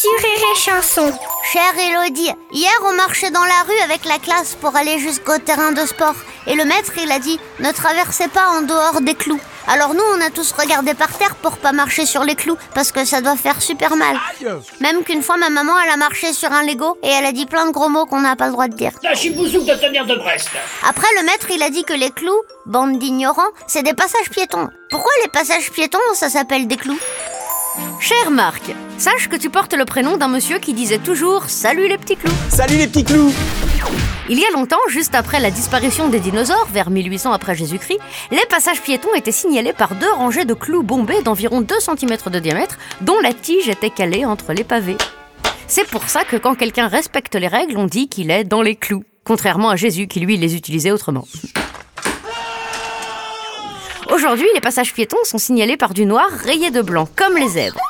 sur Rire et Chanson. Chère Elodie, hier on marchait dans la rue avec la classe pour aller jusqu'au terrain de sport. Et le maître il a dit ne traversez pas en dehors des clous. Alors nous on a tous regardé par terre pour pas marcher sur les clous parce que ça doit faire super mal. Même qu'une fois ma maman elle a marché sur un Lego et elle a dit plein de gros mots qu'on n'a pas le droit de dire. La chibouzouk de tenir de Brest. Après le maître il a dit que les clous, bande d'ignorants, c'est des passages piétons. Pourquoi les passages piétons ça s'appelle des clous? Cher Marc, sache que tu portes le prénom d'un monsieur qui disait toujours Salut les petits clous. Salut les petits clous Il y a longtemps, juste après la disparition des dinosaures, vers 1800 après Jésus-Christ, les passages piétons étaient signalés par deux rangées de clous bombés d'environ 2 cm de diamètre, dont la tige était calée entre les pavés. C'est pour ça que quand quelqu'un respecte les règles, on dit qu'il est dans les clous, contrairement à Jésus qui lui les utilisait autrement. Aujourd'hui, les passages piétons sont signalés par du noir rayé de blanc, comme les zèbres.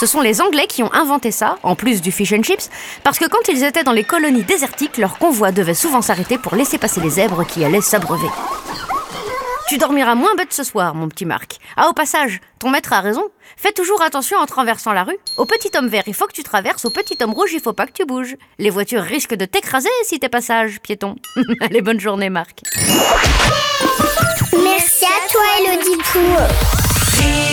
Ce sont les Anglais qui ont inventé ça, en plus du fish and chips, parce que quand ils étaient dans les colonies désertiques, leur convoi devait souvent s'arrêter pour laisser passer les zèbres qui allaient s'abreuver. Tu dormiras moins bête ce soir, mon petit Marc. Ah, au passage, ton maître a raison. Fais toujours attention en traversant la rue. Au petit homme vert, il faut que tu traverses. Au petit homme rouge, il faut pas que tu bouges. Les voitures risquent de t'écraser si t'es passage, piéton. Allez, bonne journée, Marc. Tour.